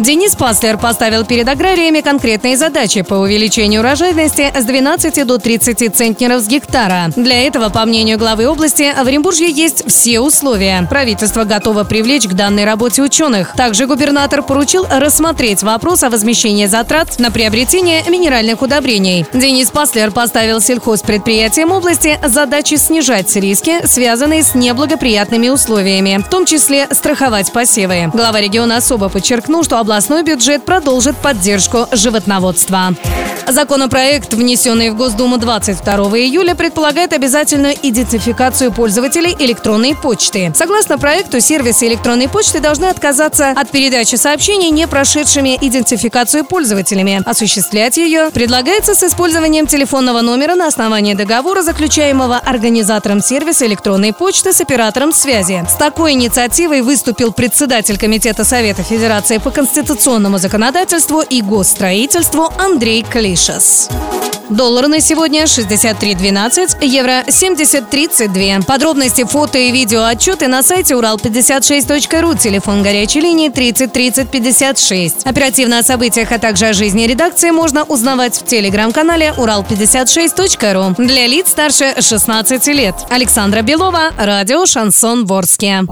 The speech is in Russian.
Денис Паслер поставил перед аграриями конкретные задачи по увеличению урожайности с 12 до 30 центнеров с гектара. Для этого, по мнению главы области, в Оренбурге есть все условия. Правительство готово привлечь к данной работе ученых. Также губернатор поручил рассмотреть вопрос о возмещении затрат на приобретение минеральных удобрений. Денис Паслер поставил сельхозпредприятиям области задачи снижать риски, связанные с неблагоприятными условиями, в том числе страховать посевы. Глава региона особо подчеркнул, что областной бюджет продолжит поддержку животноводства. Законопроект, внесенный в Госдуму 22 июля, предполагает обязательную идентификацию пользователей электронной почты. Согласно проекту, сервисы электронной почты должны отказаться от передачи сообщений, не прошедшими идентификацию пользователями. Осуществлять ее предлагается с использованием телефонного номера на основании договора, заключаемого организатором сервиса электронной почты с оператором связи. С такой инициативой выступил председатель Комитета Совета Федерации по конституционному законодательству и госстроительству Андрей Клишес. Доллар на сегодня 63.12, евро 70.32. Подробности, фото и видео отчеты на сайте урал56.ру, телефон горячей линии 30 30 56. Оперативно о событиях, а также о жизни редакции можно узнавать в телеграм-канале урал56.ру для лиц старше 16 лет. Александра Белова, радио «Шансон Ворске».